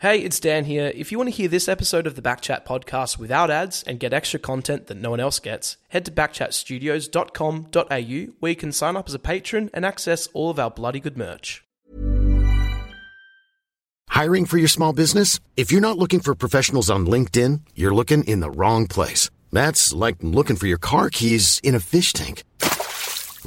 Hey, it's Dan here. If you want to hear this episode of the Backchat podcast without ads and get extra content that no one else gets, head to backchatstudios.com.au where you can sign up as a patron and access all of our bloody good merch. Hiring for your small business? If you're not looking for professionals on LinkedIn, you're looking in the wrong place. That's like looking for your car keys in a fish tank.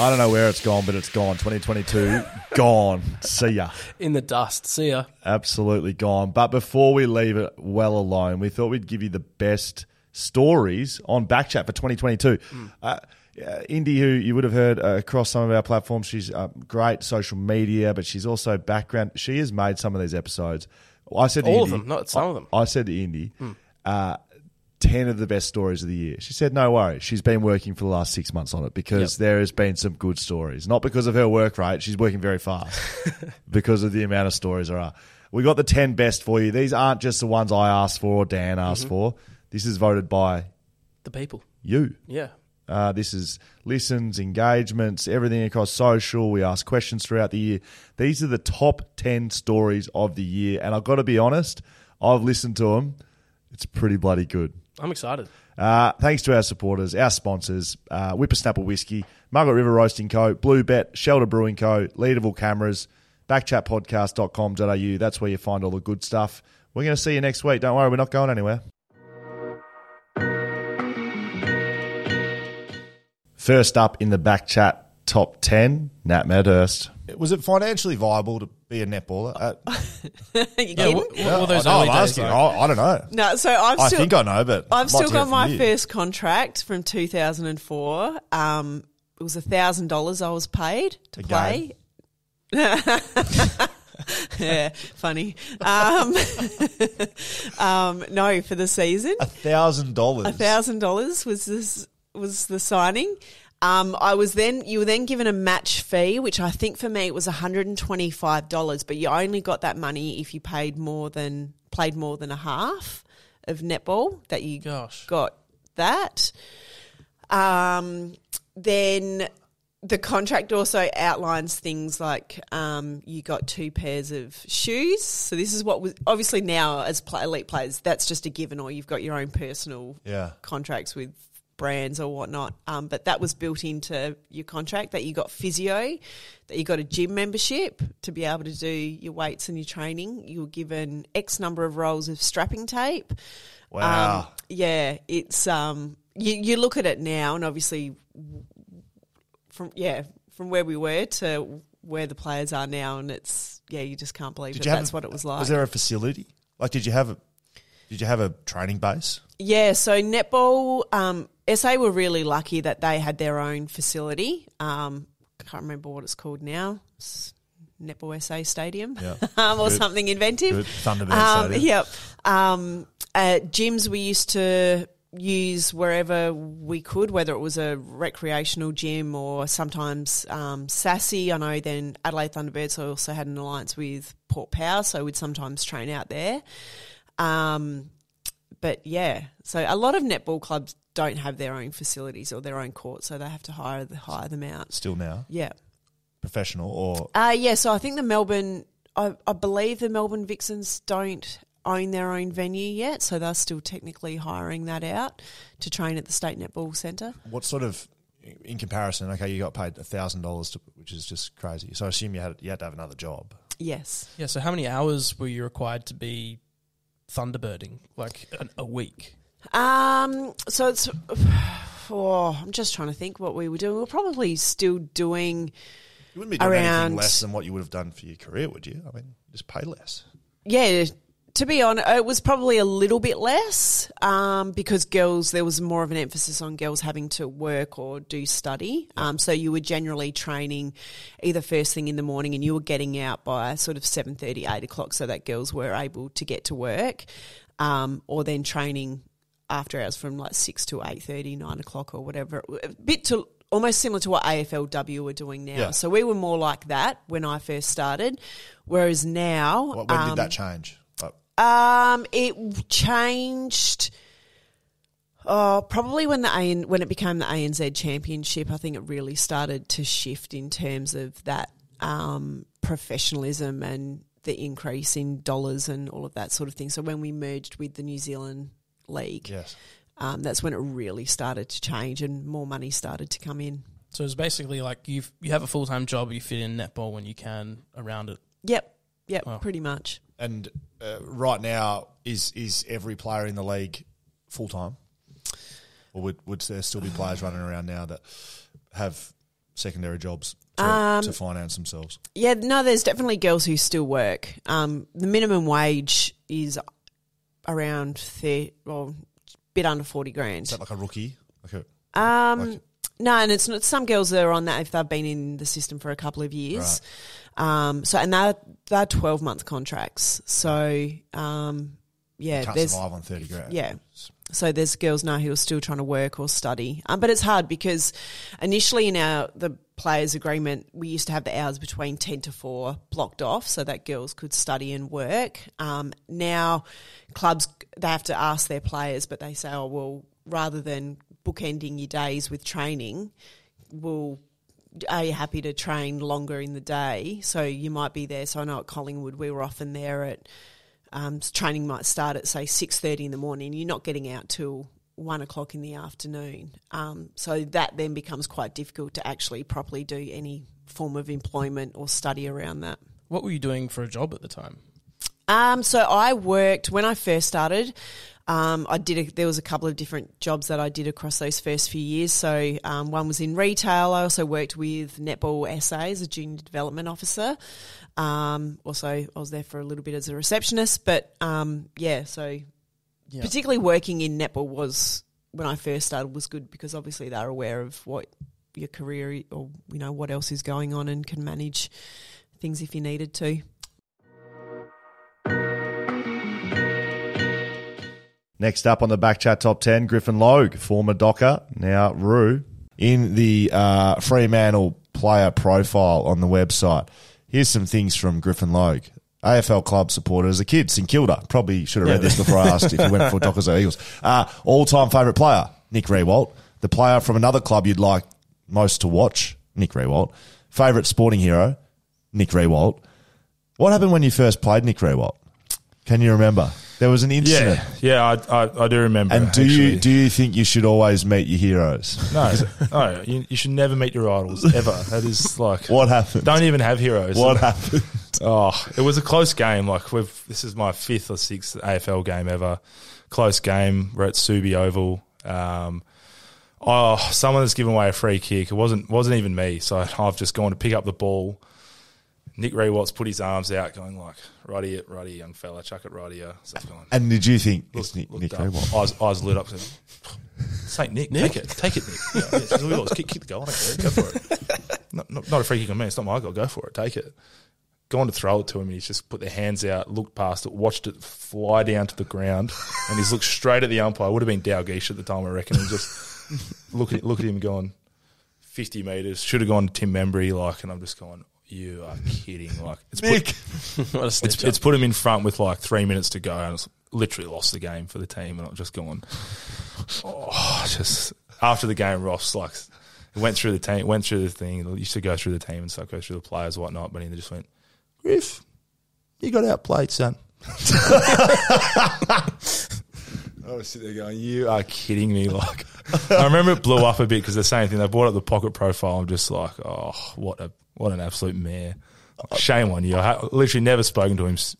I don't know where it's gone, but it's gone. 2022, gone. See ya. In the dust. See ya. Absolutely gone. But before we leave it well alone, we thought we'd give you the best stories on Backchat for 2022. Uh, uh, Indy, who you would have heard uh, across some of our platforms, she's uh, great social media, but she's also background. She has made some of these episodes. I said All of them, not some of them. I said to Indy, uh, 10 of the best stories of the year. She said, no worries. She's been working for the last six months on it because Yep. there has been some good stories. Not because of her work rate. She's working very fast because of the amount of stories there are. We got the 10 best for you. These aren't just the ones I asked for or Dan asked for. This is voted by The people. you. Yeah. Uh, this is listens, engagements, everything across social. We ask questions throughout the year. These are the top 10 stories of the year. And I've got to be honest, I've listened to them. It's pretty bloody good. I'm excited. Uh, thanks to our supporters, our sponsors, uh, Whippersnapper Whiskey, Margaret River Roasting Co., Blue Bet, Shelter Brewing Co., Leederville Cameras, backchatpodcast.com.au. That's where you find all the good stuff. We're going to see you next week. Don't worry, we're not going anywhere. First up in the Backchat top 10, Nat Medhurst. Was it financially viable to be a netballer? Uh, you kidding? what- what were those I, know, early I'm days asking. like? I, I don't know. No, so I've I still, think I know, but I've I'd still to hear got from my you. first contract from 2004. Um, it was a thousand dollars I was paid to A play. yeah, funny. Um, um, no, for the season, A thousand dollars. a thousand dollars was this was the signing. Um, I was then you were then given a match fee, which I think for me it was one hundred and twenty five dollars, but you only got that money if you paid more than played more than a half of netball that you Gosh. got that. Um, then the contract also outlines things like um, you got two pairs of shoes. So this is what was obviously now as play, elite players, that's just a given, or you've got your own personal Yeah. contracts with brands or whatnot. Um, but that was built into your contract that you got physio, that you got a gym membership to be able to do your weights and your training. You were given X number of rolls of strapping tape. Wow. Um, yeah, it's um you you look at it now and obviously from yeah, from where we were to where the players are now and it's yeah, you just can't believe Did that that's a- what it was like. Was there a facility? Like, did you have a? Did you have a training base? Yeah, so netball, um, SA were really lucky that they had their own facility. Um, I can't remember what it's called now. It's Netball SA Stadium Yeah. um, or Good. something inventive. Good. Thunderbird Um, Stadium. yep. Um, uh, gyms we used to use wherever we could, whether it was a recreational gym or sometimes um, SASI. I know then Adelaide Thunderbirds also had an alliance with Port Power, so we'd sometimes train out there. Um, but yeah, so a lot of netball clubs don't have their own facilities or their own courts, so they have to hire the, hire them out. Still now, Yeah. professional or Uh, yeah, so I think the Melbourne, I, I believe the Melbourne Vixens don't own their own venue yet, so they're still technically hiring that out to train at the State Netball Centre. what sort of in comparison, okay, you got paid thousand dollars, which is just crazy. So I assume you had you had to have another job. Yes. Yeah. So how many hours were you required to be thunderbirding? Like an, a week? Um. So it's. Oh, I'm just trying to think what we were doing. We are probably still doing. You wouldn't be doing Around- anything less than what you would have done for your career, would you? I mean, just pay less. Yeah. To be honest, it was probably a little bit less um, because girls, there was more of an emphasis on girls having to work or do study. Um, so you were generally training either first thing in the morning and you were getting out by sort of 7.30, 8 o'clock so that girls were able to get to work um, or then training after hours from like 6 to 8.30, 9 o'clock or whatever. A bit to almost similar to what AFLW are doing now. Yeah. So we were more like that when I first started, whereas now... When um, did that change? Like, um, it changed. Oh, probably when the AN, when it became the ANZ Championship, I think it really started to shift in terms of that um, professionalism and the increase in dollars and all of that sort of thing. So when we merged with the New Zealand League, yes. um, that's when it really started to change and more money started to come in. So it's basically like you you have a full time job, you fit in netball when you can around it. Yep, yep, Wow. pretty much. And uh, right now, is is every player in the league full time, or would would there still be players running around now that have secondary jobs to, Um, to finance themselves? Yeah, no, there's definitely girls who still work. Um, the minimum wage is around thir- well, bit under forty grand. Is that like a rookie? Like a, Um, like- no, and it's not. Some girls that are on that if they've been in the system for a couple of years. Um, so and they're they're twelve month contracts. So um, yeah, can't there's survive on thirty grand. yeah. So there's girls now who are still trying to work or study, um, but it's hard because initially in our the players' agreement we used to have the hours between ten to four blocked off so that girls could study and work. Um, now clubs they have to ask their players, but they say, oh well, rather than bookending your days with training, we'll are you happy to train longer in the day? So you might be there. So I know at Collingwood we were often there at um, training might start at say six thirty in the morning. You're not getting out till one o'clock in the afternoon. Um, so that then becomes quite difficult to actually properly do any form of employment or study around that. What were you doing for a job at the time? Um, so I worked when I first started. Um, I did. A, there was a couple of different jobs that I did across those first few years. So um, one was in retail. I also worked with Netball SA as a junior development officer. Um, also, I was there for a little bit as a receptionist. But um, yeah, so Yeah. particularly working in netball was when I first started was good because obviously they're aware of what your career or you know what else is going on and can manage things if you needed to. Next up on the Backchat Top 10, Griffin Logue, former Docker, now Roo. in the uh, Fremantle player profile on the website. Here's some things from Griffin Logue. AFL club supporter as a kid, St Kilda. Probably should have read this before I asked if you went for Dockers or Eagles. Uh, All time favourite player, Nick Riewoldt. The player from another club you'd like most to watch, Nick Riewoldt. Favourite sporting hero, Nick Riewoldt. What happened when you first played Nick Riewoldt? Can you remember? There was an incident. Yeah, yeah, I, I, I do remember. And do you do you think you should always meet your heroes? No, no, you, you should never meet your idols ever. That is like What happened? Don't even have heroes. What happened? Oh, it was a close game. Like we've this is my fifth or sixth AFL game ever. Close game. We're at Subi Oval. Um, oh, someone has given away a free kick. It wasn't wasn't even me. So I've just gone to pick up the ball. Nick Riewoldt's put his arms out, going like, "Righty it, righty, young fella, chuck it righty." So I've. And did you think Look, it's Nick, looked Nick up. Riewoldt? Eyes, eyes lit up. Said, Saint Nick, Nick, take it, take it, Nick. Yeah, yeah, it's all kick, kick the goal. I don't care. Go for it. Not, not, not a free kick on me. It's not my goal. Go for it. Take it. Gone to throw it to him, and he's just put their hands out, looked past it, watched it fly down to the ground, and he's looked straight at the umpire. Would have been Dalgish at the time, I reckon. And just look at look at him going fifty meters. Should have gone to Tim Membrey, like, and I'm just going. You are kidding! Like it's put, Nick. what a it's, it's put him in front with like three minutes to go, and it's literally lost the game for the team. And I've just gone, oh, just after the game, Ross like went through the team, went through the thing. He used to go through the team and stuff, go through the players, and whatnot. But he just went, Griff, you got outplayed, son. I was sitting there going, "You are kidding me!" Like, I remember it blew up a bit because the same thing. They brought up the pocket profile. I'm just like, "Oh, what a what an absolute mare!" Shame on you. I ha- literally never spoken to him s-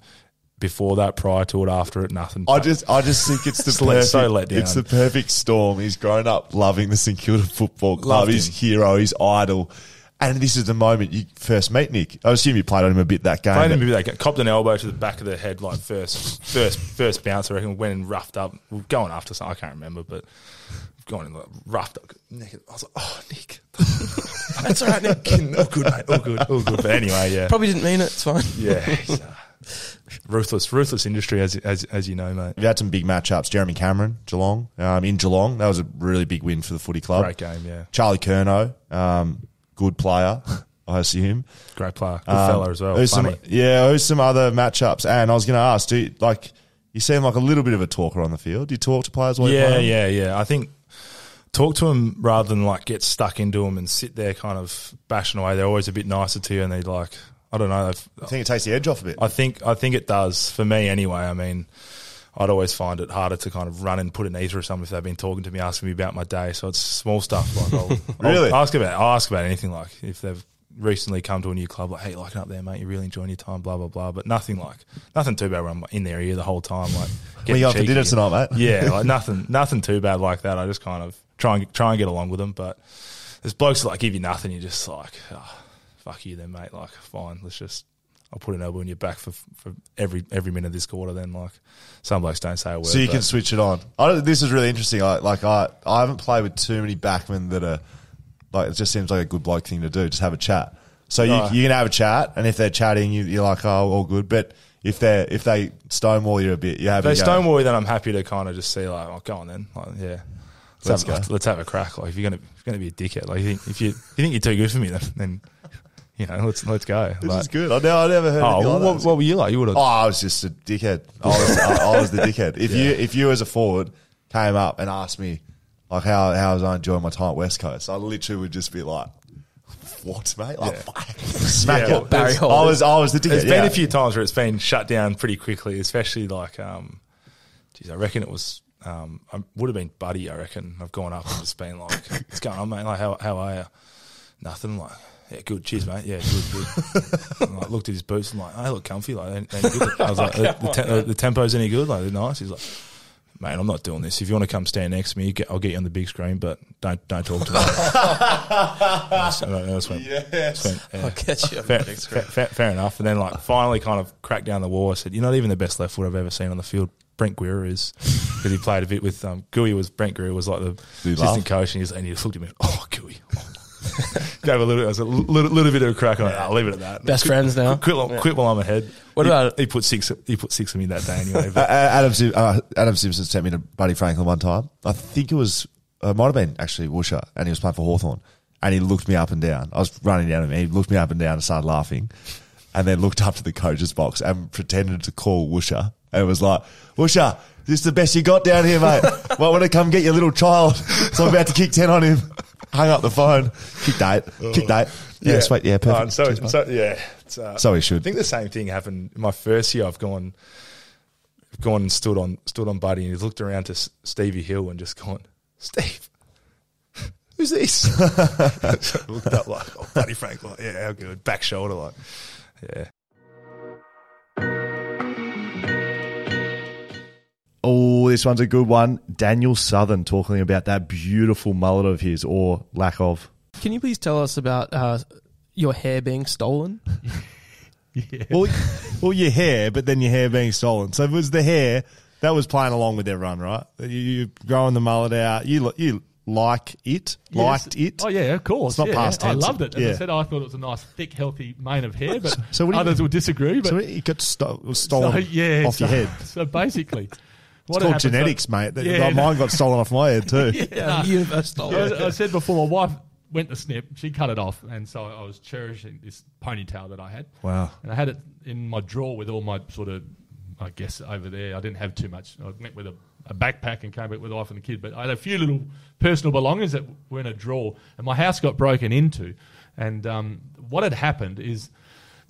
before that, prior to it, after it, nothing. I just, I just think it's the Just let- perfect. so let down. It's the perfect storm. He's grown up loving the St Kilda Football Club. Loved him. hero, his idol, and this is the moment you first meet Nick. I assume you played on him a bit that game. Played him but- a bit like copped an elbow to the back of the head, like first, first, first bounce. I reckon went and roughed up, going after something. I can't remember, but going and like, roughed up. Naked. I was like, "Oh, Nick, that's all right, Nick. all good, mate. All good, all good." But anyway, yeah, Probably didn't mean it. It's fine. yeah. uh, ruthless, ruthless industry, as as as you know, mate. We've had some big matchups. Jeremy Cameron, Geelong, um, in Geelong. That was a really big win for the footy club. Great game, yeah. Charlie Curnow, um, good player, I assume. Great player, good Um, fella as well. who's some, yeah, who's some other matchups? And I was going to ask, do you, like you seem like a little bit of a talker on the field? Do you talk to players while you're Yeah, playing? yeah, yeah. I think talk to them rather than like get stuck into them and sit there kind of bashing away. They're always a bit nicer to you, and they like I don't know. I think it takes the edge off a bit. I think I think it does for me anyway. I mean, I'd always find it harder to kind of run and put an ether or something if they've been talking to me, asking me about my day. So it's small stuff like I'll, Really? I'll ask about I'll ask about anything like if they've recently come to a new club like hey like up there mate you're really enjoying your time blah blah blah but nothing like nothing too bad when I'm in their ear the whole time like Where you going for dinner tonight, mate? yeah like nothing nothing too bad like that I just kind of try and try and get along with them but there's blokes that like give you nothing you're just like oh, fuck you then mate like fine let's just I'll put an elbow in your back for for every every minute of this quarter. Then like some blokes don't say a word. So you can switch it on. This is really interesting. I, like I, I haven't played with too many backmen that are like it just seems like a good bloke thing to do. Just have a chat. So you, Oh. you can have a chat, and if they're chatting, you, you're like, oh, all good. But if they are if they stonewall you a bit, you have If they stonewall you, then I'm happy to kind of just see like, oh, go on then, like, yeah. Let's, go. let's, let's have a crack. Like if you're gonna if you're gonna be a dickhead, like you think, if you you think you're too good for me, then, then you know let's let's go. This Like, is good. I never, I never heard. Oh, anything like what, that. what were you like? You would have. Oh, I was just a dickhead. I was, I, I was the dickhead. If you if you as a forward came up and asked me like how how was I enjoying my time at West Coast, I literally would just be like, "What, mate? Like, fuck. smack Yeah, it." Barry Hall. I was I was the dickhead. There's been a few times where it's been shut down pretty quickly, especially like, um, geez, I reckon it was, um, I would have been Buddy. I reckon I've gone up and just been like, "What's going on, mate? Like, how how are you? Nothing. Like, yeah, good. Cheers, mate. Yeah, good, good. and, like, looked at his boots and like, I look comfy. Like, they- they any good. I was like, the, the, te- the tempo's any good? Like, they're nice. He's like. Mate, I'm not doing this. If you want to come stand next to me, get, I'll get you on the big screen, but don't don't talk to me. I just- I just went- just yeah. I'll get you. on Fair, the big screen. fair, fair, fair enough. And then, like, finally, kind of cracked down the wall. I said, "You're not even the best left foot I've ever seen on the field." Brent Guerra is because he played a bit with um, Gooey. Was Brent Guerra was like the he assistant laugh? coach, and, he's, and he just looked at me. Oh, Gooey. Gave a little, I was a little, little bit of a crack on it. I'll leave it at that. Best Quit- friends now. Quit, quit, quit while I'm ahead. What he, about- he put six? He put six of me that day anyway. Uh, But Adam, Sim- uh, Adam Simpson sent me to Buddy Franklin one time. I think it was, uh, might have been actually Woosha, and he was playing for Hawthorn. And he looked me up and down. I was running down him. He looked me up and down and started laughing. And then looked up to the coach's box and pretended to call Woosha. And was like, Woosha, this is the best you got down here, mate? Might want to come get your little child. So I'm about to kick 10 on him. Hung up the phone. Kicked eight. Kicked eight. Yeah, sweet. Yeah, perfect. Oh, so, Cheers, so yeah, uh, So he should. I think the same thing happened my first year. I've gone, I've gone and stood on stood on Buddy, and he's looked around to S- Stevie Hill and just gone, Steve, who's this? so looked up like, oh, Buddy Frank, like, yeah, how good, back shoulder, like, yeah. Oh, this one's a good one. Daniel Southern talking about that beautiful mullet of his, or lack of. Can you please tell us about uh, your hair being stolen? Well, well, your hair, but then your hair being stolen. So it was the hair that was playing along with everyone, right? You, you growing the mullet out. You you like it, Yes. liked it. Oh yeah, of course. It's not yeah. past tense. I loved it. As Yeah. I said, I thought it was a nice, thick, healthy mane of hair, but So what do you- others will disagree. But So it got sto- stolen so, yeah, off so, your head. So basically, It's what called happened- so- genetics, mate. That- Yeah, Mine got stolen off my head too. Yeah, universe stole it. I, I said before, my wife went to snip. She cut it off, and so I was cherishing this ponytail that I had. Wow. And I had it in my drawer with all my sort of, I guess, over there. I didn't have too much. I went with a, a backpack and came back with the wife and the kid. But I had a few little personal belongings that were in a drawer. And my house got broken into. And um, what had happened is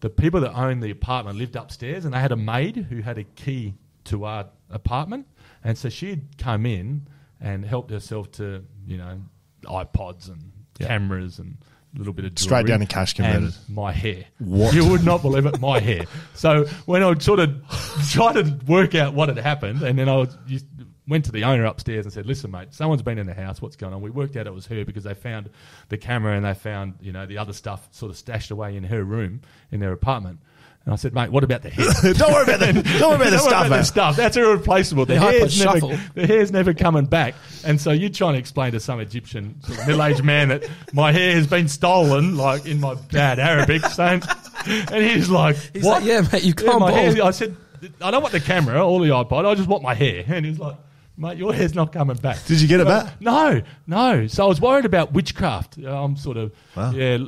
the people that owned the apartment lived upstairs and they had a maid who had a key to our apartment, and so she'd come in and helped herself to you know iPods and cameras and a little bit of Straight down to cash and converted. my hair. What? You would not believe it, my hair. So when I sort of tried to work out what had happened, and then I was, went to the owner upstairs and said, "Listen, mate, someone's been in the house. What's going on?" We worked out it was her because they found the camera and they found you know the other stuff sort of stashed away in her room in their apartment. And I said, "Mate, what about the hair?" don't worry about the don't worry about the Don't worry stuff, about the stuff. That's irreplaceable. The, hair's never, the hair's never coming back. And so you're trying to explain to some Egyptian sort of middle-aged man that my hair has been stolen, like in my bad Arabic, saying, and he's like, He's "What? like, yeah, mate, you can't my hair." I said, "I don't want the camera or the iPod. I just want my hair." And he's like. Mate, your hair's not coming back. Did you get it back? No, no. So I was worried about witchcraft. I'm sort of, Wow. yeah,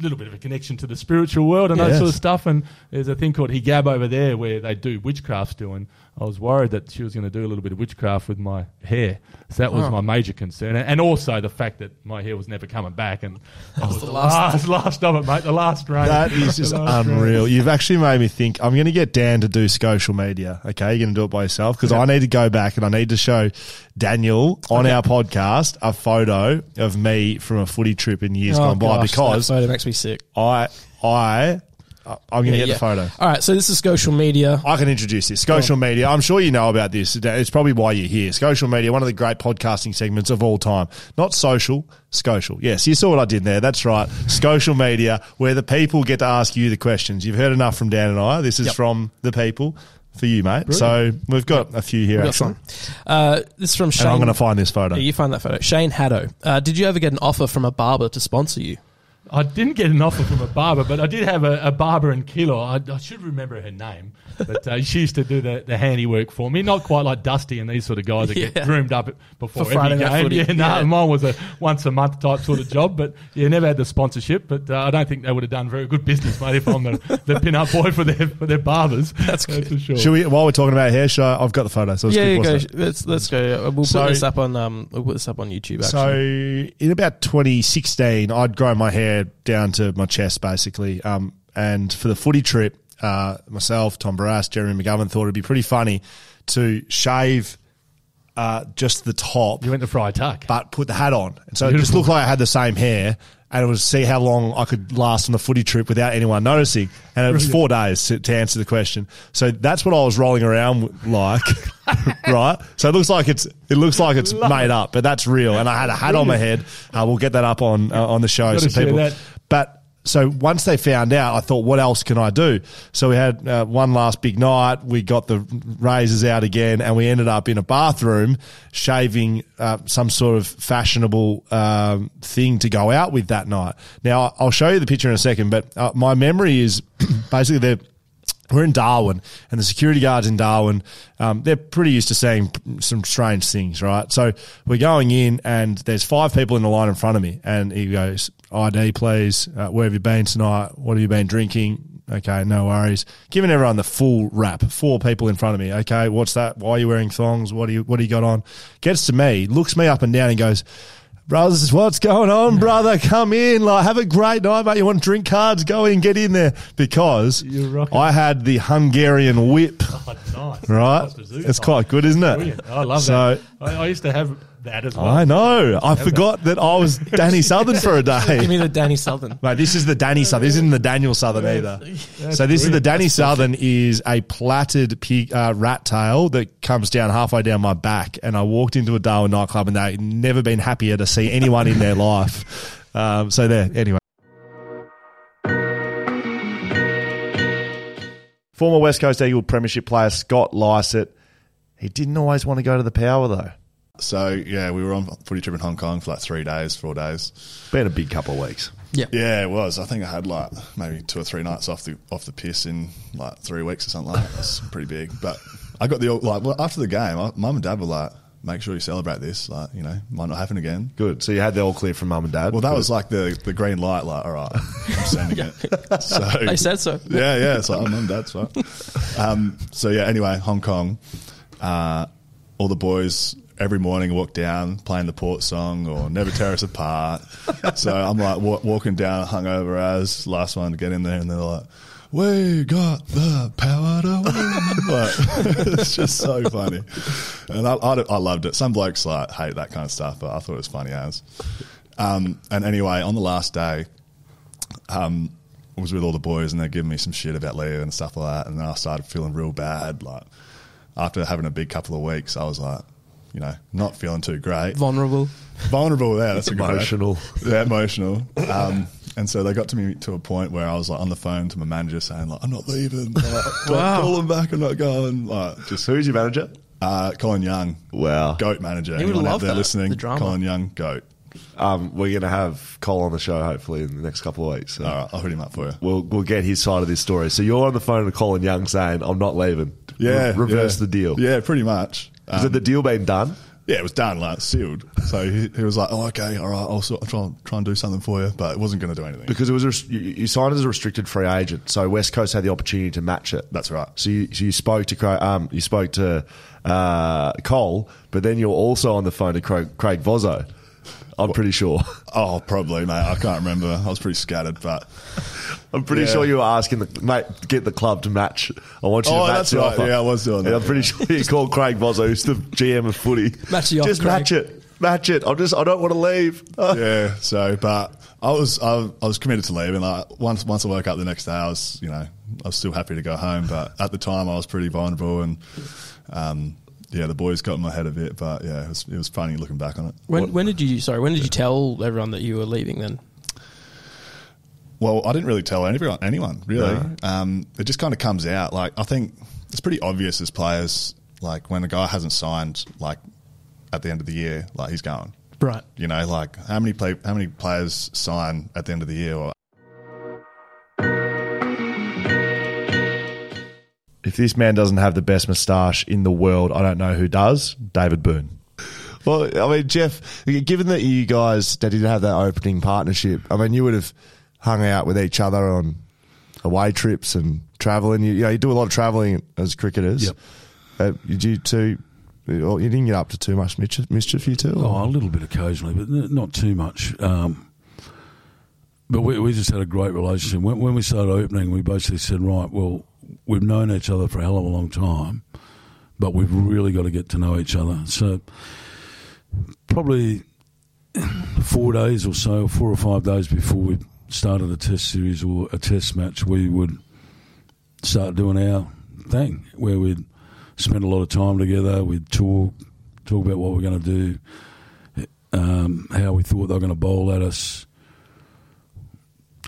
little bit of a connection to the spiritual world and that sort of stuff. And there's a thing called hijab over there where they do witchcraft still. And I was worried that she was going to do a little bit of witchcraft with my hair. So that was Oh. my major concern. And also the fact that my hair was never coming back. And that was the the last- last, last of it, mate. The last rain. That is just The last rain. unreal. You've actually made me think. I'm going to get Dan to do social media. Okay, you're going to do it by yourself because I need to go back and I need to show Daniel on our podcast a photo of me from a footy trip in years Oh, gone by gosh, because that photo makes me sick. I I I'm going to Yeah, get yeah. the photo. All right, so this is social media. I can introduce this. Social media. I'm sure you know about this. It's probably why you're here. Social media, one of the great podcasting segments of all time. Not social, social. Yes, you saw what I did there. That's right. Social media, where the people get to ask you the questions. You've heard enough from Dan and I. This is Yep. from the people for you, mate. So we've got a few here, actually. some. Uh, this is from Shane. And I'm going to find this photo. Yeah, you find that photo. Shane Haddo. Uh, did you ever get an offer from a barber to sponsor you? I didn't get an offer from a barber, but I did have a, a barber in Kilo. I, I should remember her name, but uh, she used to do the, the handiwork for me. Not quite like Dusty and these sort of guys that Yeah. get groomed up before For every game. footy. Yeah, no, Yeah. mine was a once a month type sort of job, but yeah, never had the sponsorship. But uh, I don't think they would have done very good business, mate, if I'm the, the pin-up boy for their for their barbers. That's, for sure. Should we, while we're talking about hair show, I've got the photo. So let's yeah, quick yeah, go. Let's let's go. We'll So- put this up on um. We'll put this up on YouTube. Actually. So in about 2016, I'd grown my hair down to my chest, basically. Um, and for the footy trip, uh, myself, Tom Barrass, Jeremy McGovern thought it'd be pretty funny to shave uh, just the top, You went to Friar Tuck. but put the hat on. And so it just looked like I had the same hair. And it was see how long I could last on the footy trip without anyone noticing. And it was four days to, to answer the question. So that's what I was rolling around like, right? So it looks like it's it looks like it's made up, but that's real. And I had a hat on my head. Uh, we'll get that up on uh, on the show. So people, that. but so once they found out, I thought, what else can I do? So we had uh, one last big night. We got the razors out again, and we ended up in a bathroom shaving uh, some sort of fashionable um, thing to go out with that night. Now I'll show you the picture in a second, but uh, my memory is basically they're we're in Darwin, and the security guards in Darwin, um, they're pretty used to seeing some strange things, right? So we're going in, and there's five people in the line in front of me, and he goes, "ID, please. Uh, where have you been tonight? What have you been drinking?" Okay, no worries. Giving everyone the full wrap. Four people in front of me. Okay, what's that? Why are you wearing thongs? What do you What do you got on? Gets to me, looks me up and down, and goes. Brothers, what's going on, brother? Come in, like have a great night, mate. You want drink cards? Go in, get in there because I had the Hungarian whip. Oh, nice. Right, it's quite good, isn't it? Brilliant. I love So- that. I, I used to have that as well. I know. I forgot that I was Danny Southern for a day. Give day. me the Danny Southern. Mate, this is the Danny Southern. This isn't the Daniel Southern either. So this is the Danny Southern is a plaited pig, uh, rat tail that comes down halfway down my back. And I walked into a Darwin nightclub and they'd never been happier to see anyone in their life. Um, so there, anyway. Former West Coast Eagle Premiership player Scott Lycett. He didn't always want to go to the power though. So yeah, we were on footy trip in Hong Kong for like three days, four days. Been a big couple of weeks. Yeah. Yeah, it was. I think I had like maybe two or three nights off the off the piss in like three weeks or something like that. That's pretty big. But I got the like well, after the game, I, mum and dad were like, "Make sure you celebrate this. Like, you know, might not happen again." Good. So you had the all clear from mum and dad. Well, that Good. was like the the green light. Like, all right, I'm sending it. So They said so. yeah, yeah. It's like, oh, mum, dad's right. Um, so yeah. Anyway, Hong Kong. Uh, all the boys every morning walk down playing the port song or never tear us apart. so I'm like wa- walking down hungover as last one to get in there, and they're like. we got the power to win. like, it's just so funny, and I, I, I loved it. Some blokes like hate that kind of stuff, but I thought it was funny as. Um, and anyway, on the last day, um, I was with all the boys, and they're giving me some shit about leaving and stuff like that, and then I started feeling real bad. Like after having a big couple of weeks, I was like, you know, not feeling too great. Vulnerable. Vulnerable, yeah, that's a good. Emotional. Yeah, emotional. Um, and so they got to me to a point where I was like on the phone to my manager saying like, "I'm not leaving. Like, Wow. Call them back. I'm not going." Like just Who's your manager? uh, Colin Young, Wow. goat manager. He would Anyone out love there that, listening? the drama. Colin Young, goat. Um, we're going to have Cole on the show hopefully in the next couple of weeks. So All right, I'll hit him up for you. We'll we'll get his side of this story. So you're on the phone to Colin Young saying, "I'm not leaving." Yeah, Re- reverse yeah. the deal. Yeah, pretty much. Um, the deal been done? yeah, it was done, like sealed. So he, he was like, "Oh, okay, all right, I'll, sort I'll try, try and do something for you," but it wasn't going to do anything. Because it was a, you, you signed as a restricted free agent, so West Coast had the opportunity to match it. That's right. So you, so you spoke to Craig, um, you spoke to uh, Cole, but then you're also on the phone to Craig, Craig Vozzo. I'm pretty sure. Oh, probably, mate. I can't remember. I was pretty scattered, but I'm pretty Yeah. sure you were asking the mate get the club to match. I want you Oh, to match that's the right. offer. Yeah, I was doing And that, I'm pretty yeah. sure you called Craig Vozzo, who's the GM of footy. Match the offer, Just match Craig. it. Match it. I'm just. I don't want to leave. yeah. So, but I was I, I was committed to leaving. Like once once I woke up the next day, I was you know I was still happy to go home. But at the time, I was pretty vulnerable, and um, yeah, the boys got in my head a bit. But yeah, it was it was funny looking back on it. When when did you sorry when did you tell everyone that you were leaving then? Well, I didn't really tell anyone, anyone really. Um, it just kind of comes out. Like I think it's pretty obvious as players. Like when a guy hasn't signed, like at the end of the year, like he's going. Right. You know, like how many play, how many players sign at the end of the year? Or If this man doesn't have the best moustache in the world, I don't know who does. David Boon. Well, I mean, Geoff, given that you guys that didn't have that opening partnership, I mean, you would have hung out with each other on away trips and traveling. You, you know, you do a lot of traveling as cricketers. Yep. Uh, did you two? You didn't get up to too much mischief, mischief you two? or- Oh, a little bit occasionally, but not too much. Um, but we, we just had a great relationship. When, when we started opening, we basically said, right, well, we've known each other for a hell of a long time, but we've really got to get to know each other. So probably four days or so, four or five days before we started a test series or a test match, we would start doing our thing where we'd spend a lot of time together. We'd talk, talk about what we're going to do, um, how we thought they were going to bowl at us.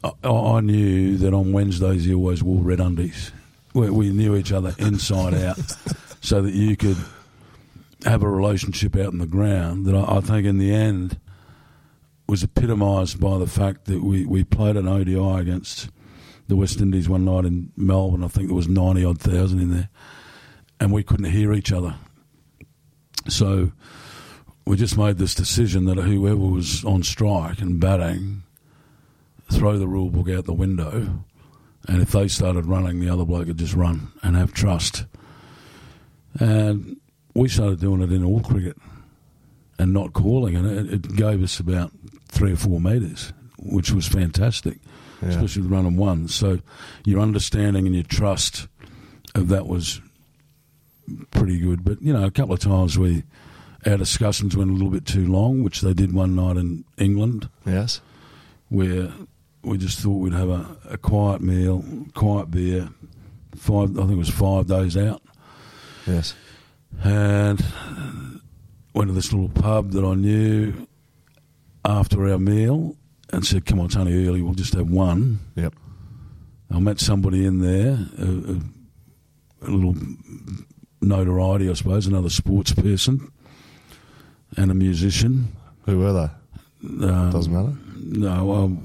I, I knew that on Wednesdays he always wore red undies. We, we knew each other inside out, so that you could have a relationship out in the ground. That I, I think in the end was epitomised by the fact that we, we played an ODI against the West Indies one night in Melbourne. I think there was ninety odd thousand in there, and we couldn't hear each other. So we just made this decision that whoever was on strike and batting, throw the rule book out the window, and if they started running, the other bloke would just run and have trust. And we started doing it in all cricket and not calling, and it, it gave us about three or four metres, which was fantastic, especially with running one. So your understanding and your trust of that was pretty good. But you know, a couple of times we our discussions went a little bit too long, which they did one night in England, yes. where we just thought we'd have a, a quiet meal, quiet beer. Five, I think it was five days out, Yes. and went to this little pub that I knew after our meal, and said, "Come on, it's only early. We'll just have one." Yep. I met somebody in there, a, a, a little notoriety, I suppose, another sports person and a musician. Who were they? Um, Doesn't matter. No, well,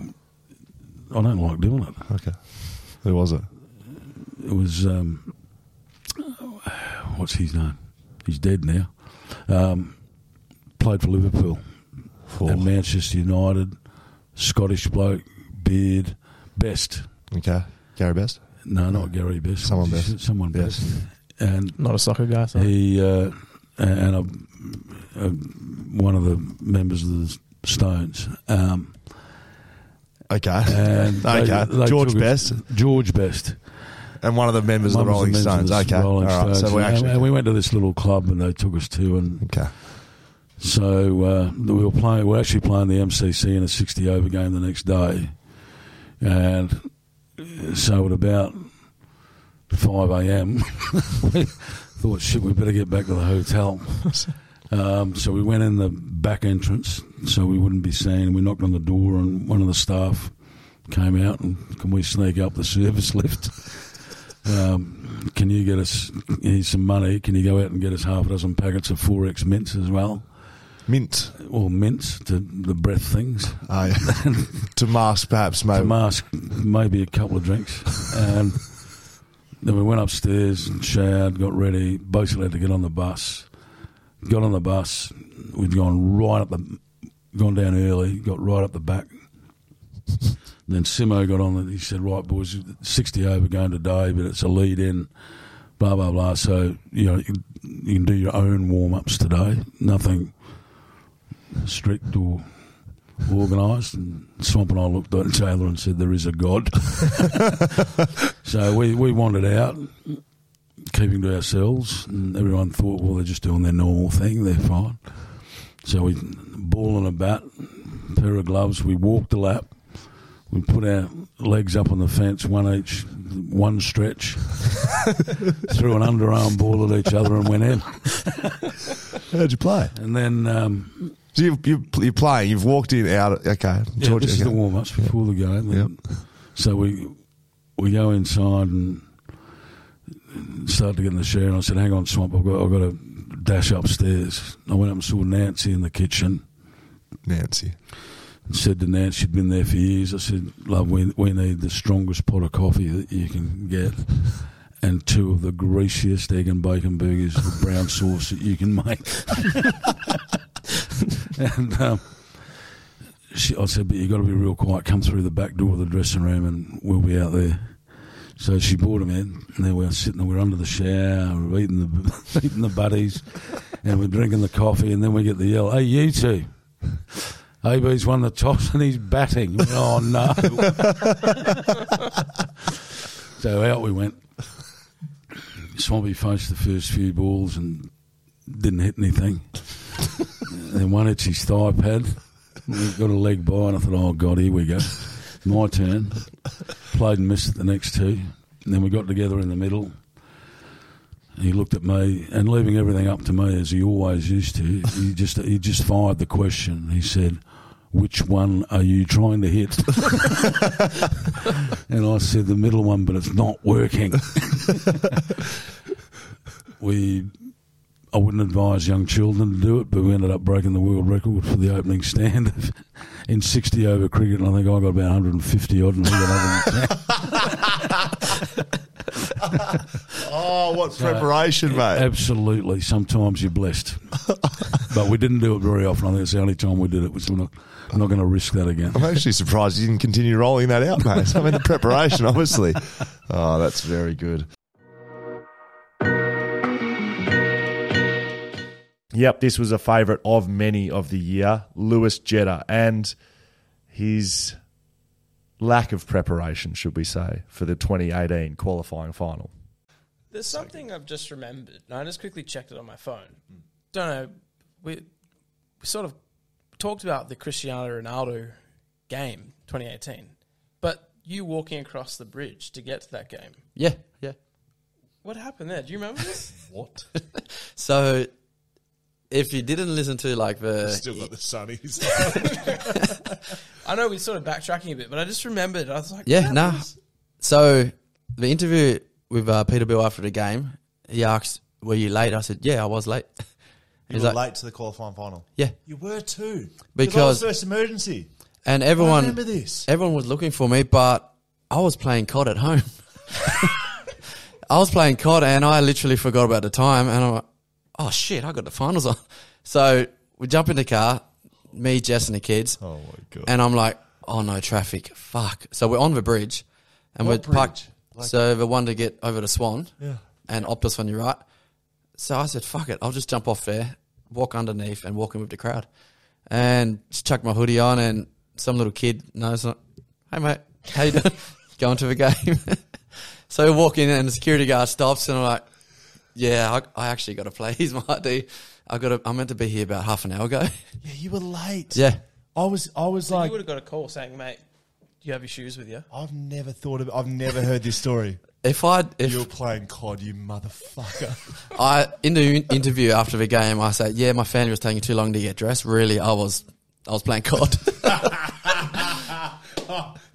I don't like doing it. Okay. Who was it? It was um, what's his name? He's dead now. Um, played for Liverpool and Manchester United. Scottish bloke, beard, best. Okay. Gary Best. No, not Gary Best. Someone What's his- best. Someone Yes. best. And Not a soccer guy. So. He uh, and a, a, one of the members of the Stones. Um, Okay. And okay. they George took us- Best George Best. and one of the members of the Rolling Stones. Okay. Rolling All right. Stones. So we And- actually. and we went to this little club and they took us to and okay. So uh, we were playing. We were actually playing the MCC in a sixty over game the next day, and so at about five a.m. we thought, "Shit, we better get back to the hotel." Um, so we went in the back entrance so we wouldn't be seen. We knocked on the door, and one of the staff came out and can we sneak up the service lift? Um, can you get us here's some money? Can you go out and get us half a dozen packets of Forex mints as well? Mint. or mints to the breath things. Oh, yeah. to mask, perhaps, maybe. To mask maybe a couple of drinks. and then we went upstairs and showered, got ready, basically had to get on the bus. Got on the bus, we'd gone right up the, gone down early, got right up the back. then Simo got on and he said, right boys, 60 over going today, but it's a lead in, blah, blah, blah. So, you know, you can, you can do your own warm-ups today. Nothing strict or organised. And Swamp and I looked at other and said, "There is a God." so we we wandered out, keeping to ourselves, and everyone thought, "Well, they're just doing their normal thing. They're fine." So we ball and a bat, pair of gloves. We walked a lap. We put our legs up on the fence, one each, one stretch, threw an underarm ball at each other and went in. How'd you play? And then um, So you, you, you're playing. You've walked in, out. Okay. Yeah, George, this is okay. the warm ups before the game. And So we we go inside and start to get in the shower. And I said, "Hang on, Swamp, I've got I've got to dash upstairs." I went up and saw Nancy in the kitchen. Nancy. And said to Nancy, she'd been there for years. I said, "Love, we we need the strongest pot of coffee that you can get." And two of the greasiest egg and bacon burgers with brown sauce that you can make. and um, she, I said, but you've got to be real quiet. Come through the back door of the dressing room, and we'll be out there. So she brought him in, and then we were sitting. We're under the shower, we're eating the eating the buddies, and we're drinking the coffee, and then we get the yell, "Hey, you two!" AB's won the toss and he's batting. Oh no! so out we went. Swampy faced the first few balls and didn't hit anything. then one hits his thigh pad. We got a leg by, and I thought, oh, God, here we go. My turn. Played and missed the next two. And then we got together in the middle. He looked at me, and leaving everything up to me as he always used to. He just he just fired the question. He said, "Which one are you trying to hit?" and I said, "The middle one, but it's not working." we I wouldn't advise young children to do it, but we ended up breaking the world record for the opening stand in 60 over cricket, and I think I got about 150 odd, and he got 110. Oh, what preparation, mate. Absolutely. Sometimes you're blessed. but we didn't do it very often. I think it's the only time we did it. So we're not, I'm not going to risk that again. I'm actually surprised you didn't continue rolling that out, mate. I mean, the preparation, obviously. Oh, that's very good. Yep, this was a favourite of many of the year, Lewis Jetta, and his lack of preparation, should we say, for the 2018 qualifying final. There's something I've just remembered. and I just quickly checked it on my phone. Don't know. We, we sort of talked about the Cristiano Ronaldo game 2018, but you walking across the bridge to get to that game. Yeah, yeah. What happened there? Do you remember this? What? So, if you didn't listen to like the Still got the sunnies. I know we're sort of backtracking a bit, but I just remembered. I was like, Yeah, what nah. So the interview with uh, Peter Bill after the game, he asked, "Were you late?" I said, "Yeah, I was late." You He's were like, late to the qualifying final. Yeah, You were too. Because- first emergency. and I everyone, remember this. everyone was looking for me, but I was playing COD at home. I was playing COD, and I literally forgot about the time, and I'm like, "Oh shit, I got the finals on." So we jump in the car, me, Jess, and the kids, Oh, my God. and I'm like, "Oh no, traffic, fuck!" So we're on the bridge, and What we're parked. bridge? so the one to get over to Swan, Yeah. and Optus on your right. So I said, fuck it, I'll just jump off there, walk underneath, and walk in with the crowd. And just chuck my hoodie on, and some little kid, knows, not, hey mate, how you doing? Going to the game. so we walk in and the security guard stops and I'm like, yeah, I, I actually got to play. He's my ID. I got to, I'm meant to be here about half an hour ago. Yeah, you were late. yeah. I was. I was So like, you would have got a call saying, "Mate, do you have your shoes with you?" I've never thought of. I've never heard this story. If I, if You're playing COD, you motherfucker. I in the interview after the game, I said, "Yeah, my family was taking too long to get dressed. Really, I was, I was playing COD."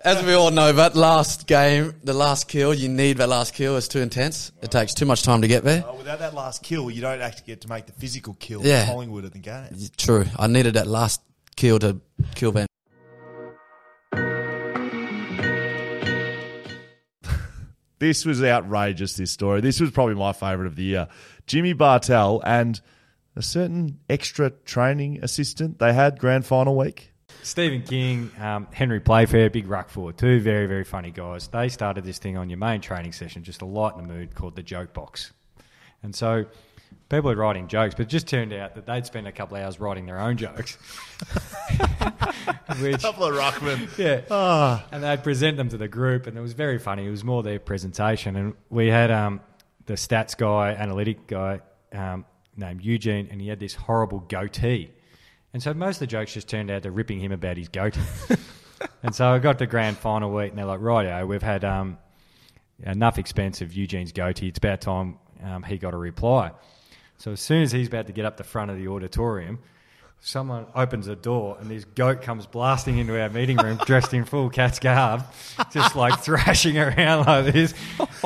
As we all know, that last game, the last kill, you need that last kill. It's too intense. It takes too much time to get there. Oh, without that last kill, you don't actually get to make the physical kill. Yeah. Collingwood at the game. True, I needed that last kill to kill them. This was outrageous. This story. This was probably my favourite of the year. Jimmy Bartel and a certain extra training assistant they had grand final week. Steven King, um, Henry Playfair, big ruck forward, two very, very funny guys. They started this thing on your main training session, just to lighten the mood, called the Joke Box. And so people are writing jokes, but it just turned out that they'd spend a couple of hours writing their own jokes. Which, a Couple of ruckmen. yeah. And they'd present them to the group, and it was very funny. It was more their presentation. And we had um, the stats guy, analytic guy um, named Eugene, and he had this horrible goatee. And so most of the jokes just turned out to ripping him about his goat. and so I got to grand final week, and they're like, rightio, we've had um, enough expense of Eugene's goatee. It's about time um, he got a reply. So as soon as he's about to get up the front of the auditorium, someone opens a door and this goat comes blasting into our meeting room dressed in full cat's garb, just like thrashing around like this,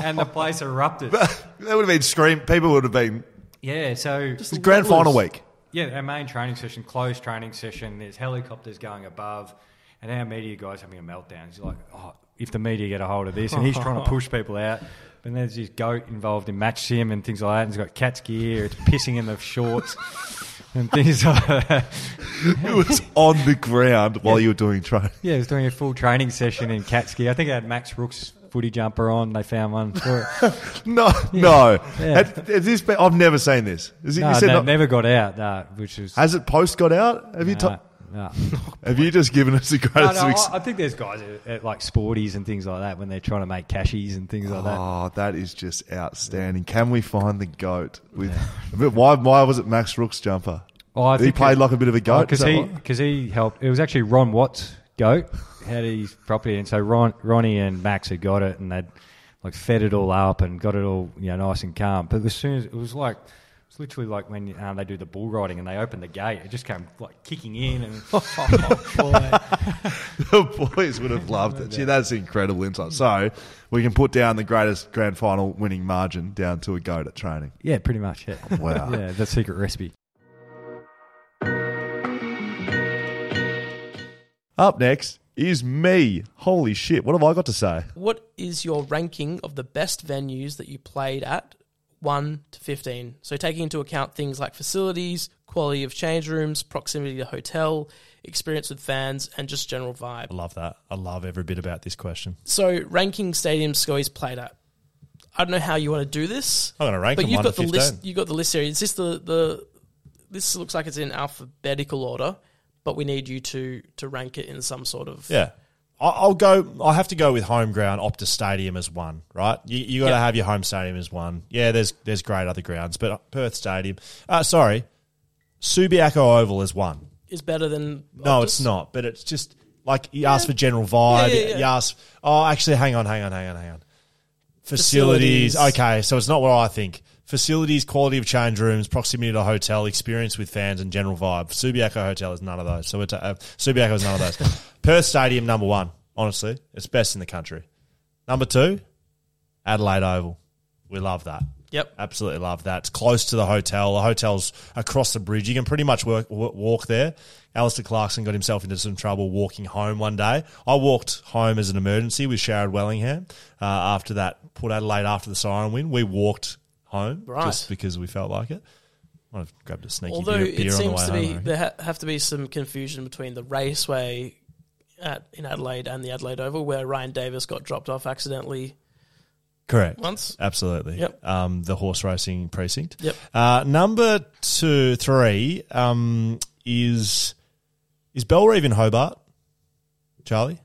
and the place erupted. That would have been scream. People would have been. Yeah, so It's grand final week. Yeah, our main training session, closed training session. There's helicopters going above, and our media guy's having a meltdown. He's like, "Oh, if the media get a hold of this," and he's trying to push people out. And there's this goat involved in match sim and things like that. And he's got cat's gear. It's pissing in the shorts and things like that. It was on the ground while you were doing training. Yeah, he was doing a full training session in cat ski. I think I had Max Rooke's footy jumper on. They found one for it. No, no. Yeah. Had- has this been, I've never seen this. Is it, no, you not- never got out, uh, which is has it post got out? Have you? no, no. have you just given us the No, greatest? no, ex- I, I think there's guys at, at like sporties and things like that when they're trying to make cashies and things like that. Oh, that is just outstanding. Can we find the goat? With why? Why was it Max Rooke's jumper? Oh, he played it- like a bit of a goat. because that he because he helped. It was actually Ron Watts' goat had his property, and so Ron, Ronnie and Max had got it, and they'd like fed it all up and got it all you know nice and calm. But as soon as it was like. It's literally like when um, they do the bull riding and they open the gate, it just came like kicking in and the boys would have loved it. Gee, that's incredible insight. So we can put down the greatest grand final winning margin down to a goat at training. yeah, pretty much. Yeah, Wow. yeah, the secret recipe. Up next is me. Holy shit! What have I got to say? What is your ranking of the best venues that you played at, one to fifteen? So taking into account things like facilities, quality of change rooms, proximity to hotel, experience with fans, and just general vibe. I love that. I love every bit about this question. So ranking stadiums Scully's played at. I don't know how you want to do this. I'm gonna rank but them you've got to the list. You've got the list here. Is this the the? This looks like it's in alphabetical order, but we need you to to rank it in some sort of. Yeah. I'll go. I have to go with home ground. Optus Stadium as one, right? You, you got to Yeah. have your home stadium as one. Yeah, there's there's great other grounds, but Perth Stadium. Uh, sorry, Subiaco Oval is one. Is better than No, it's not. But it's just like you ask for general vibe. Yeah, yeah, yeah. You ask. Oh, actually, hang on, hang on, hang on, hang on. Facilities. Facilities. Okay, so it's not what I think. Facilities, quality of change rooms, proximity to hotel, experience with fans, and general vibe. Subiaco Hotel is none of those. So it's, uh, Subiaco is none of those. Perth Stadium, number one. Honestly, it's best in the country. Number two, Adelaide Oval. We love that. Yep. Absolutely love that. It's close to the hotel. The hotel's across the bridge. You can pretty much work, w- walk there. Alastair Clarkson got himself into some trouble walking home one day. I walked home as an emergency with Sharrod Wellingham uh, after that Port Adelaide after the siren win. We walked home Right. just because we felt like it. Might have grabbed a sneaky Although beer, beer on the seems to. I be there ha- have to be some confusion between the raceway at in Adelaide and the Adelaide Oval, where Ryan Davis got dropped off accidentally. Correct. Once. Absolutely. Yep. Um, the horse racing precinct. Yep. Uh, number two, three um, is is Bellerive in Hobart, Charlie?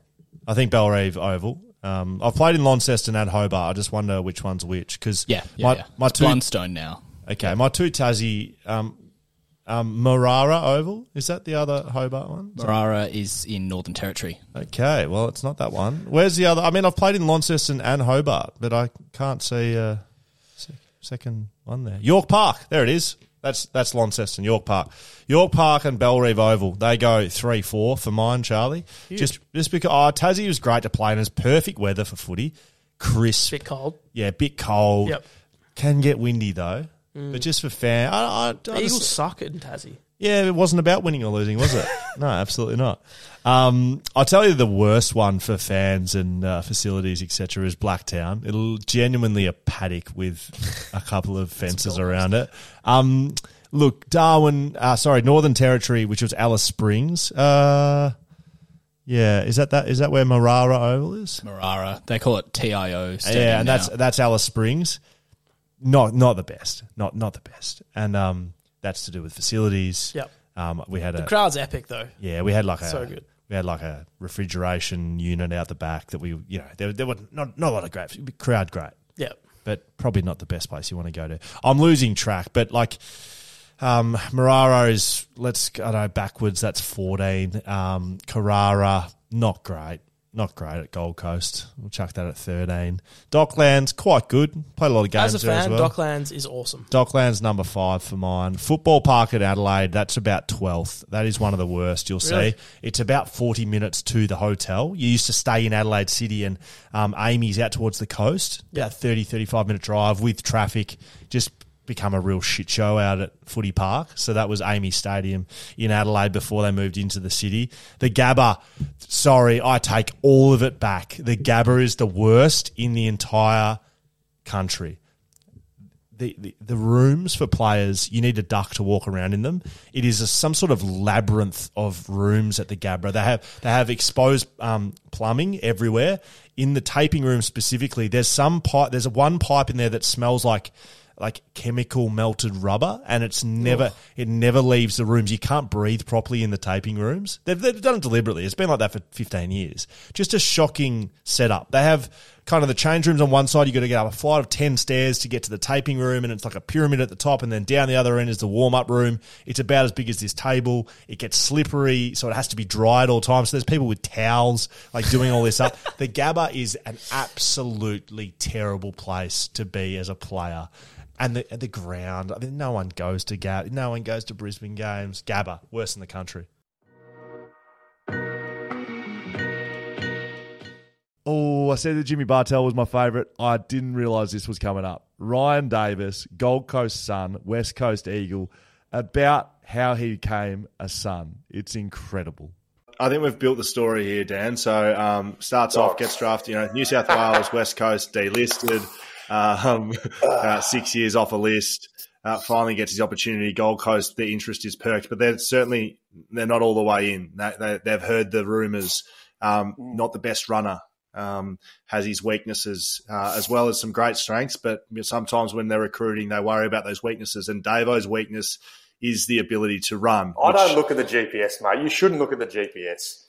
I think Bellerive Oval. Um, I've played in Launceston and Hobart. I just wonder which one's which because Yeah, yeah, my, yeah. my It's two Blundstone now. Okay, my two Tassie, um, um, Marrara Oval is that the other Hobart one? Marrara is in Northern Territory. Okay, well it's not that one. Where's the other? I mean, I've played in Launceston and Hobart, but I can't see a sec- second one there. York Park, there it is. That's that's Launceston, York Park, York Park and Bellerive Oval. They go three four for mine, Charlie. Just just because oh, Tassie was great to play in. it's perfect weather for footy, crisp, Bit cold. yeah, bit cold. Yep. Can get windy though, mm. but just for fan, I, I, I The just- suck in Tassie. Yeah, it wasn't about winning or losing, was it? no, absolutely not. Um, I'll tell you the worst one for fans and uh, facilities, etc., is Blacktown. It'll genuinely a paddock with a couple of fences around it. Um, look, Darwin, uh, sorry, Northern Territory, which was Alice Springs. Uh, yeah, is that that? Is that where Marrara Oval is? Marrara. They call it TIO. Yeah, and that's that's Alice Springs. Not not the best. Not not the best. And um, that's to do with facilities. Yep. Um, we had The a crowd's epic though. yeah, we had like a So good. we had like a refrigeration unit out the back that we you know there there were not not a lot of great crowd great, Yep. but probably not the best place you want to go to. I'm losing track, but like um, Marrara is let's I don't know backwards. That's 14. Um, Carrara not great. Not great at Gold Coast. We'll chuck that at 13. Docklands, quite good. Played a lot of games As a there fan, as well. Docklands is awesome. Docklands number five for mine. Football Park at Adelaide, that's about 12th. That is one of the worst you'll Really? see. It's about 40 minutes to the hotel. You used to stay in Adelaide City and um, AAMI's out towards the coast. About 30, 35 minute drive with traffic. Just become a real shit show out at Footy Park. So that was AAMI Stadium in Adelaide before they moved into the city. The Gabba, sorry, I take all of it back. The Gabba is the worst in the entire country the, the, the rooms for players, you need a duck to walk around in them. It is a, some sort of labyrinth of rooms at the Gabba. They have they have exposed um, plumbing everywhere. In the taping room specifically, there's some pipe. There's one pipe in there that smells like like chemical melted rubber, and it's never it never leaves the rooms. You can't breathe properly in the taping rooms. They've, they've done it deliberately. It's been like that for 15 years. Just a shocking setup. They have kind of the change rooms on one side. You've got to get up a flight of 10 stairs to get to the taping room, and it's like a pyramid at the top, and then down the other end is the warm up room. It's about as big as this table. It gets slippery, so it has to be dry at all times. So there's people with towels like doing all this up. The Gabba is an absolutely terrible place to be as a player. And the the ground, I mean, no one goes to Gab, no one goes to Brisbane games. Gabba, worse in the country. Oh, I said that Jimmy Bartel was my favourite. I didn't realise this was coming up. Ryan Davis, Gold Coast Sun, West Coast Eagle, about how he became a Sun. It's incredible. I think we've built the story here, Dan. So um, starts off, gets drafted. You know, New South Wales, West Coast delisted. Um, uh, six years off a list. Uh, finally gets his opportunity. Gold Coast, the interest is perked, but they're certainly they're not all the way in. They, they, they've heard the rumours. Um, not the best runner. Um, has his weaknesses uh, as well as some great strengths, but sometimes when they're recruiting, they worry about those weaknesses. And Davo's weakness is the ability to run. I which- don't look at the GPS, mate. You shouldn't look at the GPS.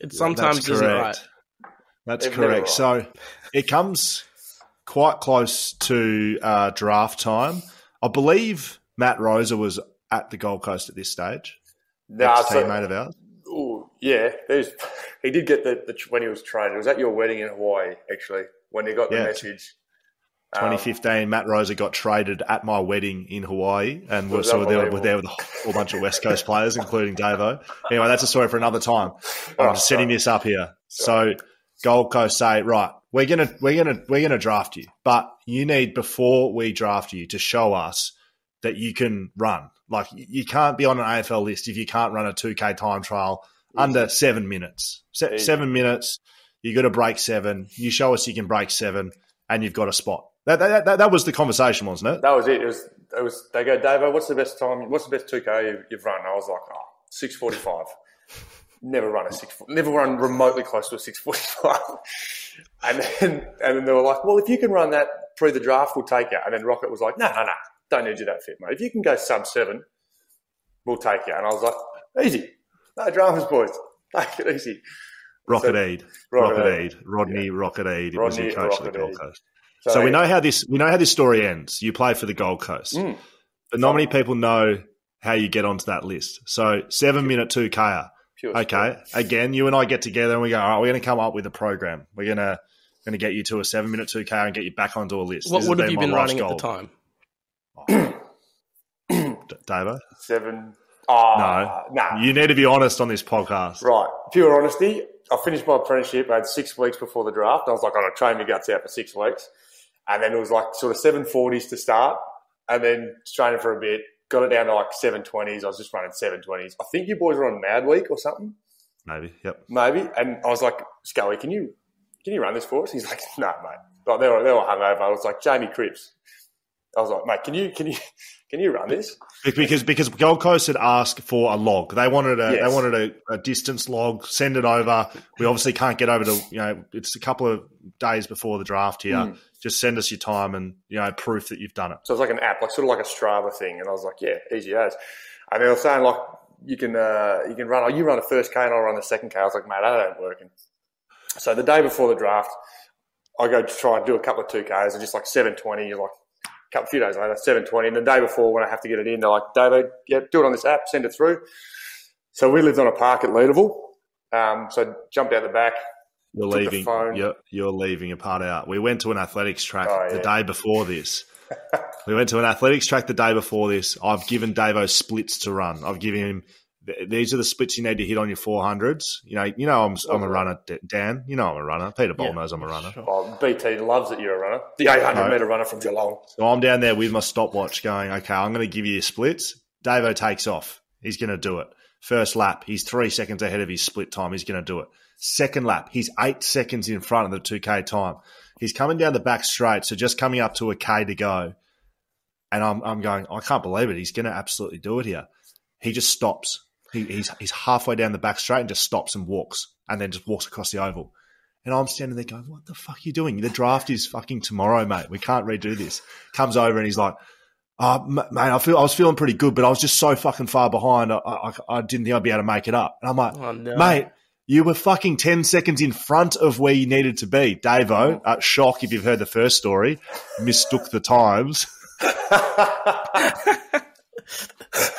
It sometimes That's isn't right. correct. That's They've correct. right. So it comes quite close to uh, draft time. I believe Matt Rosa was at the Gold Coast at this stage. Nah, so- Ex-teammate of ours. Yeah, there's, he did get the, the when he was training. It was at your wedding in Hawaii, actually, when he got the Yeah. message. Um, 2015, Matt Rosa got traded at my wedding in Hawaii, and we're, so we're there, we're there with a whole bunch of West Coast players, including Davo. Anyway, that's a story for another time. I'm Oh, just setting this up here. So Gold Coast say, right, we're gonna we're gonna we're gonna draft you, but you need before we draft you to show us that you can run. Like you can't be on an AFL list if you can't run a 2K time trial under seven minutes. Se- seven minutes, you got to break seven. You show us you can break seven, and you've got a spot. That, that, that, that was the conversation, wasn't it? That was it. It was. It was. They go, Davo. What's the best time? What's the best two K you- you've run? I was like, oh, six forty five. Never run a six. Never run remotely close to a six forty five. And then, and then they were like, well, if you can run that pre the draft, we'll take you. And then Rocket was like, no, no, no, don't need you that fit, mate. If you can go sub seven, we'll take you. And I was like, easy, no dramas, boys. Take it easy. Rocket So- Eade, Rocket Rocket Eade. Eade, Rodney Rocket Eade was Rodney your coach of Rocket the Gold Eade. Coast. So- So, we know how this we know how this story ends. You play for the Gold Coast, Mm. but not many people know how you get onto that list. So seven minute two K. Pure Okay, again, you and I get together and we go. All right, we're going to come up with a program. We're gonna going to get you to a seven minute two K and get you back onto a list. What This would have you been life's running at the time? D- Davo? Seven. Ah, no, nah. you need to be honest on this podcast. Right. Pure honesty. I finished my apprenticeship. I had six weeks before the draft. I was like, I'm going to train my guts out for six weeks. And then it was like sort of 740s to start and then training for a bit. Got it down to like 720s. I was just running 720s. I think you boys were on Mad Week or something, Maybe. Yep. maybe. And I was like, Scully, can you can you run this for us? He's like, no, mate. Like they were they were hungover. I was like, Jamie Cripps. I was like, mate, can you can you can you run this? Because because Gold Coast had asked for a log. They wanted a Yes. they wanted a, a distance log. Send it over. We obviously can't get over to you know it's a couple of days before the draft here. Mm. Just send us your time and you know proof that you've done it. So it's like an app, like sort of like a Strava thing. And I was like, yeah, easy as. And they were saying like you can uh, you can run. Oh, you run the first K and I'll run the second K. I was like, mate, that ain't working. So the day before the draft, I go to try and do a couple of two Ks and just like seven twenty. You're Like a couple few days later, seven twenty. And the day before, when I have to get it in, they're like, David, yeah, do it on this app, send it through. So we lived on a park at Leederville. Um, so I jumped out the back. You're leaving. phone. You're, you're leaving a part out. We went to an athletics track Oh, the yeah. day before this. we went to an athletics track the day before this. I've given Davo splits to run. I've given him. Th- These are the splits you need to hit on your 400s. You know, you know I'm, I'm a runner, Dan. You know I'm a runner. Peter Bolt knows I'm a runner. Oh, BT loves that you're a runner. The 800 No. metre runner from Geelong. So I'm down there with my stopwatch going, okay, I'm going to give you your splits. Davo takes off. He's going to do it. First lap, he's three seconds ahead of his split time. He's going to do it. Second lap, he's eight seconds in front of the 2K time. He's coming down the back straight, so just coming up to a K to go. And I'm, I'm going, I can't believe it. He's going to absolutely do it here. He just stops. He, he's, he's halfway down the back straight and just stops and walks and then just walks across the oval. And I'm standing there going, what the fuck are you doing? The draft is fucking tomorrow, mate. We can't redo this. Comes over and he's like, oh, m- mate, I feel I was feeling pretty good, but I was just so fucking far behind. I, I, I didn't think I'd be able to make it up. And I'm like, Oh, no. mate, you were fucking 10 seconds in front of where you needed to be. Davo, uh, shock if you've heard the first story, mistook the times.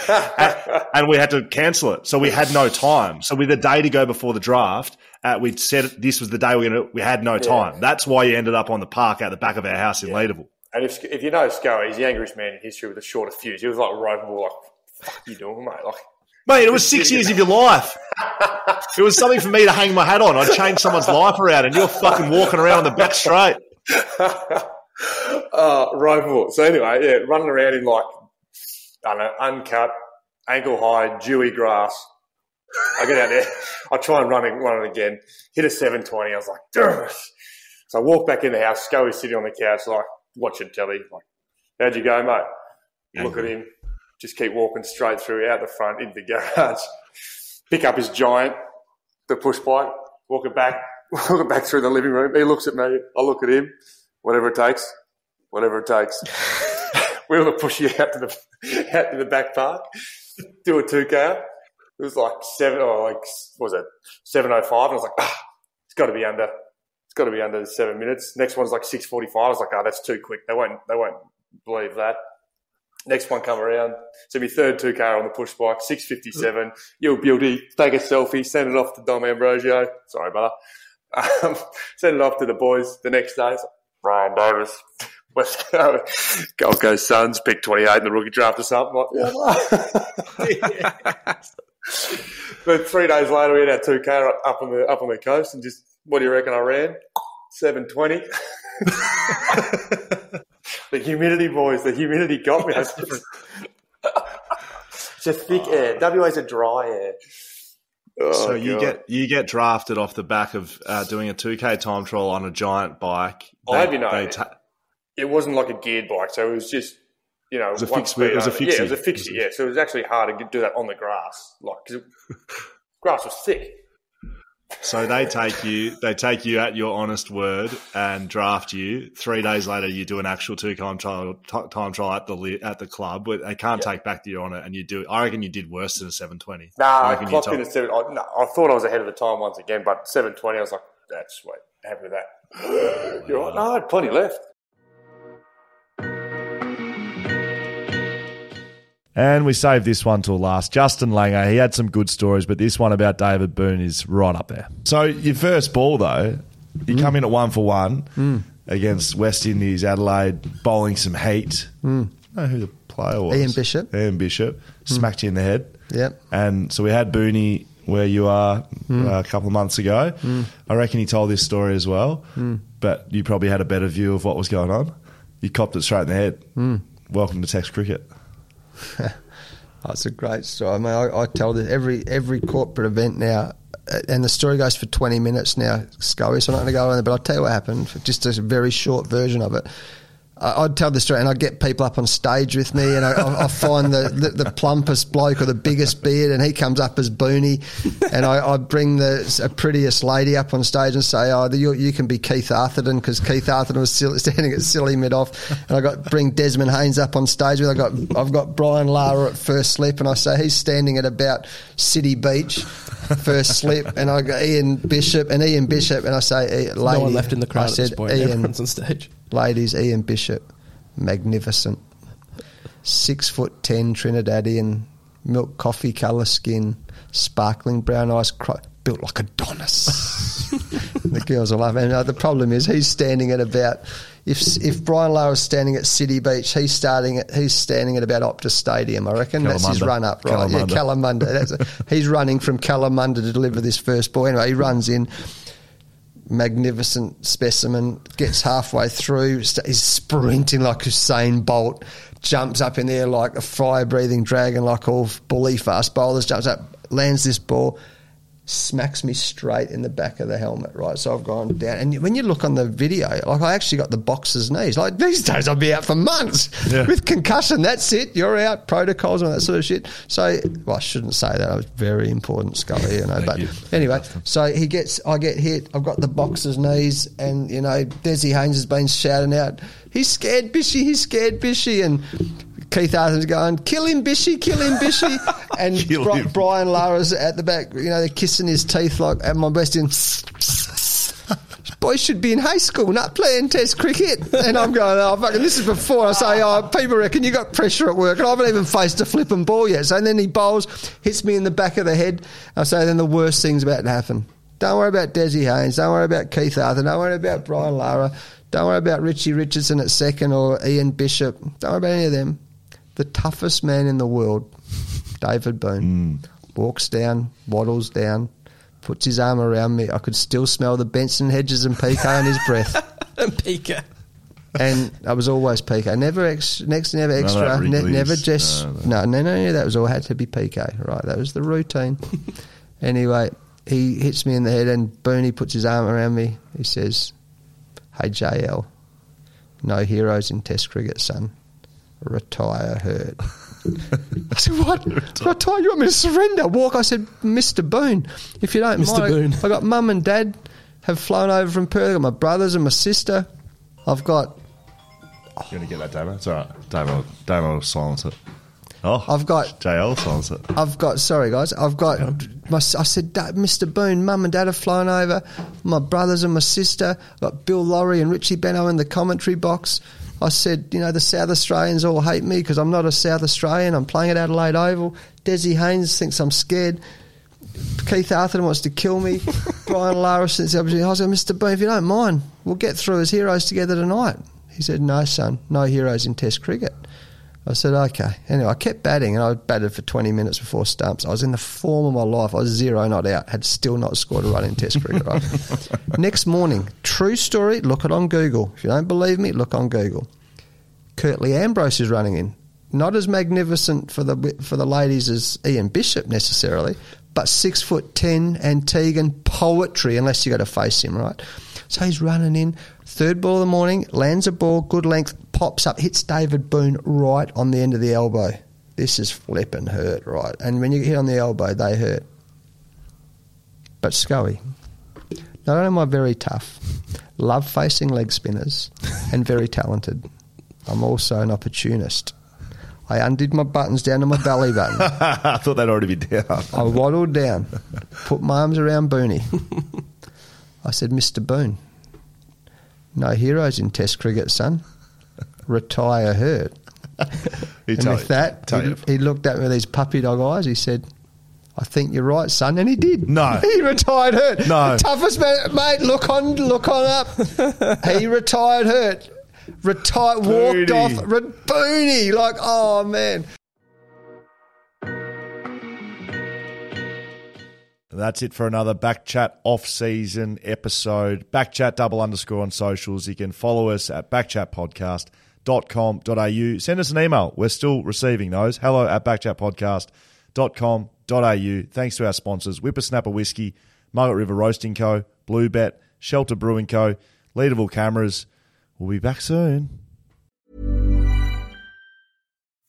and, and we had to cancel it. So we had no time. So with a day to go before the draft, uh, we'd said this was the day we are gonna. We had no time. That's why you ended up on the park out the back of our house in Leederville. And if, if you know Scully, he's the angriest man in history with the shortest fuse. He was like ropeable, like, fuck you doing, mate? Like, Mate, it was six years of your life. It was something for me to hang my hat on. I'd change someone's life around, and you're fucking walking around on the back straight. uh. So anyway, yeah, running around in like, I don't know, uncut, ankle high, dewy grass. I get out there, I try and run it, run it again, hit a 720. I was like, "Ugh." so I walk back in the house, Scully's sitting on the couch, like, watching telly. Like, how'd you go, mate? Look at him. Just keep walking straight through out the front into the garage. Pick up his giant, the push bike, walk it back, walk it back through the living room. He looks at me. I look at him. Whatever it takes. Whatever it takes. we will push you out to the out to the back park. Do a two k. It was like seven or like what was it seven oh five? I was like, ah, it's got to be under. It's got to be under seven minutes. Next one's like six forty five. I was like, oh, that's too quick. They won't. They won't believe that. Next one come around. So my third two k on the push bike, six fifty seven. You're beauty. Take a selfie. Send it off to Dom Ambrosio. Sorry, brother. Um, send it off to the boys the next day. Like, Ryan Davis, West Coast, Gold Coast Suns, pick 28 in the rookie draft or something. Like, yeah. but three days later, we had our 2K up on the up on the coast, and just what do you reckon I ran? 720. the humidity, boys, the humidity got me. It's a thick air. WA's a dry air. Oh, so you God. get you get drafted off the back of uh, doing a 2K time trial on a giant bike. I'll have you know, they ta- it wasn't like a geared bike, so it was just you know it was a fixed- speed it was a only. Yeah, it was a fixie. fixie. Yeah, so it was actually hard to do that on the grass, like because grass was thick. So they take you, they take you at your honest word and draft you. Three days later, you do an actual two time trial, t- time trial at the at the club. But they can't take back on it, and you do. I reckon you did worse than a seven twenty. Nah, I I clocked in at seven. I, no, I thought I was ahead of the time once again, but seven twenty. I was like, that's sweet. Happy with that. You're right. No, I had plenty left. And we saved this one till last. Justin Langer, he had some good stories, but this one about David Boon is right up there. So your first ball though, you come in at one for one against West Indies, Adelaide, bowling some heat. Mm. I don't know who the player was. Ian Bishop. Ian Bishop smacked you in the head. Yep. And so we had Booney where you are Mm. uh, a couple of months ago. Mm. I reckon he told this story as well, Mm. but you probably had a better view of what was going on. You copped it straight in the head. Mm. Welcome to Test Cricket. That's a great story. I mean, I, I tell this every every corporate event now, uh, and the story goes for twenty minutes now, Scully. So I'm not going to go on there, but I'll tell you what happened. Just a very short version of it. I'd tell the story, and I'd get people up on stage with me, and I, I, I find the, the the plumpest bloke or the biggest beard, and he comes up as Booney, and I, I bring the prettiest lady up on stage and say, "Oh, you, you can be Keith Arthurton because Keith Arthurton was still standing at silly mid off," and I got bring Desmond Haynes up on stage with. I got I've got Brian Lara at first slip, and I say he's standing at about City Beach. First slip, and I got Ian Bishop and Ian Bishop, and I say, "Eh, No one left in the crowd I at this point. Ian, Everyone's on stage. Ladies, Ian Bishop, magnificent. Six foot ten Trinidadian, milk coffee colour skin, sparkling brown eyes, cro- built like Adonis. the girls are laughing. And, uh, the problem is he's standing at about if if Brian is standing at City Beach, he's starting at he's standing at about Optus Stadium. I reckon that's his run up, right? Yeah, Kalamunda. That's a, he's running from Kalamunda to deliver this first ball. Anyway, he runs in magnificent specimen, gets halfway through, is sprinting like Usain Bolt, jumps up in there like a fire breathing dragon, like all bully fast bowlers, jumps up, lands this ball, smacks me straight in the back of the helmet, right? So I've gone down. And when you look on the video, like I actually got the boxer's knees. Like these days, I'd be out for months with concussion. That's it. You're out. Protocols and all that sort of shit. So, well, I shouldn't say that. I was very important, Scully, you know. but anyway, so he gets, I get hit. I've got the boxer's knees, and you know, Desi Haynes has been shouting out, "He's scared, Bishy. He's scared, Bishy," and. Keith Arthur's going, kill him, Bishy, kill him, Bishy. And Bri- Brian Lara's at the back, you know, they're kissing his teeth like at my best in. Boys should be in high school, not playing Test cricket. And I'm going, oh, fucking, this is before I say, oh, people reckon you got pressure at work. And I haven't even faced a flipping ball yet. So and then he bowls, hits me in the back of the head. I say, then the worst thing's about to happen. Don't worry about Desi Haynes. Don't worry about Keith Arthur. Don't worry about Brian Lara. Don't worry about Richie Richardson at second or Ian Bishop. Don't worry about any of them. The toughest man in the world, David Boon, mm. walks down, waddles down, puts his arm around me. I could still smell the Benson Hedges and PK in his breath. and Pika. And I was always PK. Never ex, next, never None of that extra. Ne- never just No, no, no, no, no. That was all had to be PK. Right, that was the routine. anyway, he hits me in the head, and Booney puts his arm around me. He says, "Hey JL, no heroes in Test cricket, son. Retire hurt." I said, "What? Retire? You want me to surrender? Walk?" I said, "Mr. Boon, if you don't Mr. mind, Boon. I got mum and dad have flown over from Perth. I got my brothers and my sister. I've got You want to get that, Damo? It's all right. Damo, Damo will silence it. Oh, I've got JL silence it. I've got sorry guys. I've got my. I said, Mr. Boon, Mum and Dad have flown over. My brothers and my sister. I've got Bill Lawry and Richie Benno in the commentary box. I said, you know, the South Australians all hate me because I'm not a South Australian. I'm playing at Adelaide Oval. Desi Haynes thinks I'm scared. Keith Arthur wants to kill me. Brian Lara since the opportunity. I said, Mr. Boon, if you don't mind, we'll get through as heroes together tonight. He said, no, son, no heroes in Test cricket. I said, okay. Anyway, I kept batting and I batted for 20 minutes before stumps. I was in the form of my life. I was zero not out, had still not scored a run in Test cricket. Right? Next morning, true story, look it on Google. If you don't believe me, look on Google. Curtly Ambrose is running in. Not as magnificent for the for the ladies as Ian Bishop necessarily, but six foot ten Antiguan poetry, unless you got to face him, right? So he's running in, third ball of the morning, lands a ball, good length, pops up, hits David Boon right on the end of the elbow. This is flipping hurt, right? And when you hit on the elbow, they hurt. But Scully, Not only am I very tough, love facing leg spinners, and very talented, I'm also an opportunist. I undid my buttons down to my belly button. I thought they'd already be down. I waddled down, put my arms around Booney. I said, Mr. Boon, no heroes in Test cricket, son. Retire hurt. He and with that, he, he looked at me with these puppy dog eyes. He said, I think you're right, son. And he did. No. He retired hurt. No. Toughest man, mate, look on, look on up. he retired hurt. Retired, walked off. Re- Booney. Like, oh, man. That's it for another Backchat off-season episode. Backchat double underscore on socials. You can follow us at backchatpodcast.com.au. Send us an email. We're still receiving those. Hello at backchatpodcast.com.au. Thanks to our sponsors, Whippersnapper Whiskey, Margaret River Roasting Co., Blue Bet, Shelter Brewing Co., Leederville Cameras. We'll be back soon.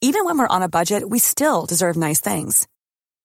Even when we're on a budget, we still deserve nice things.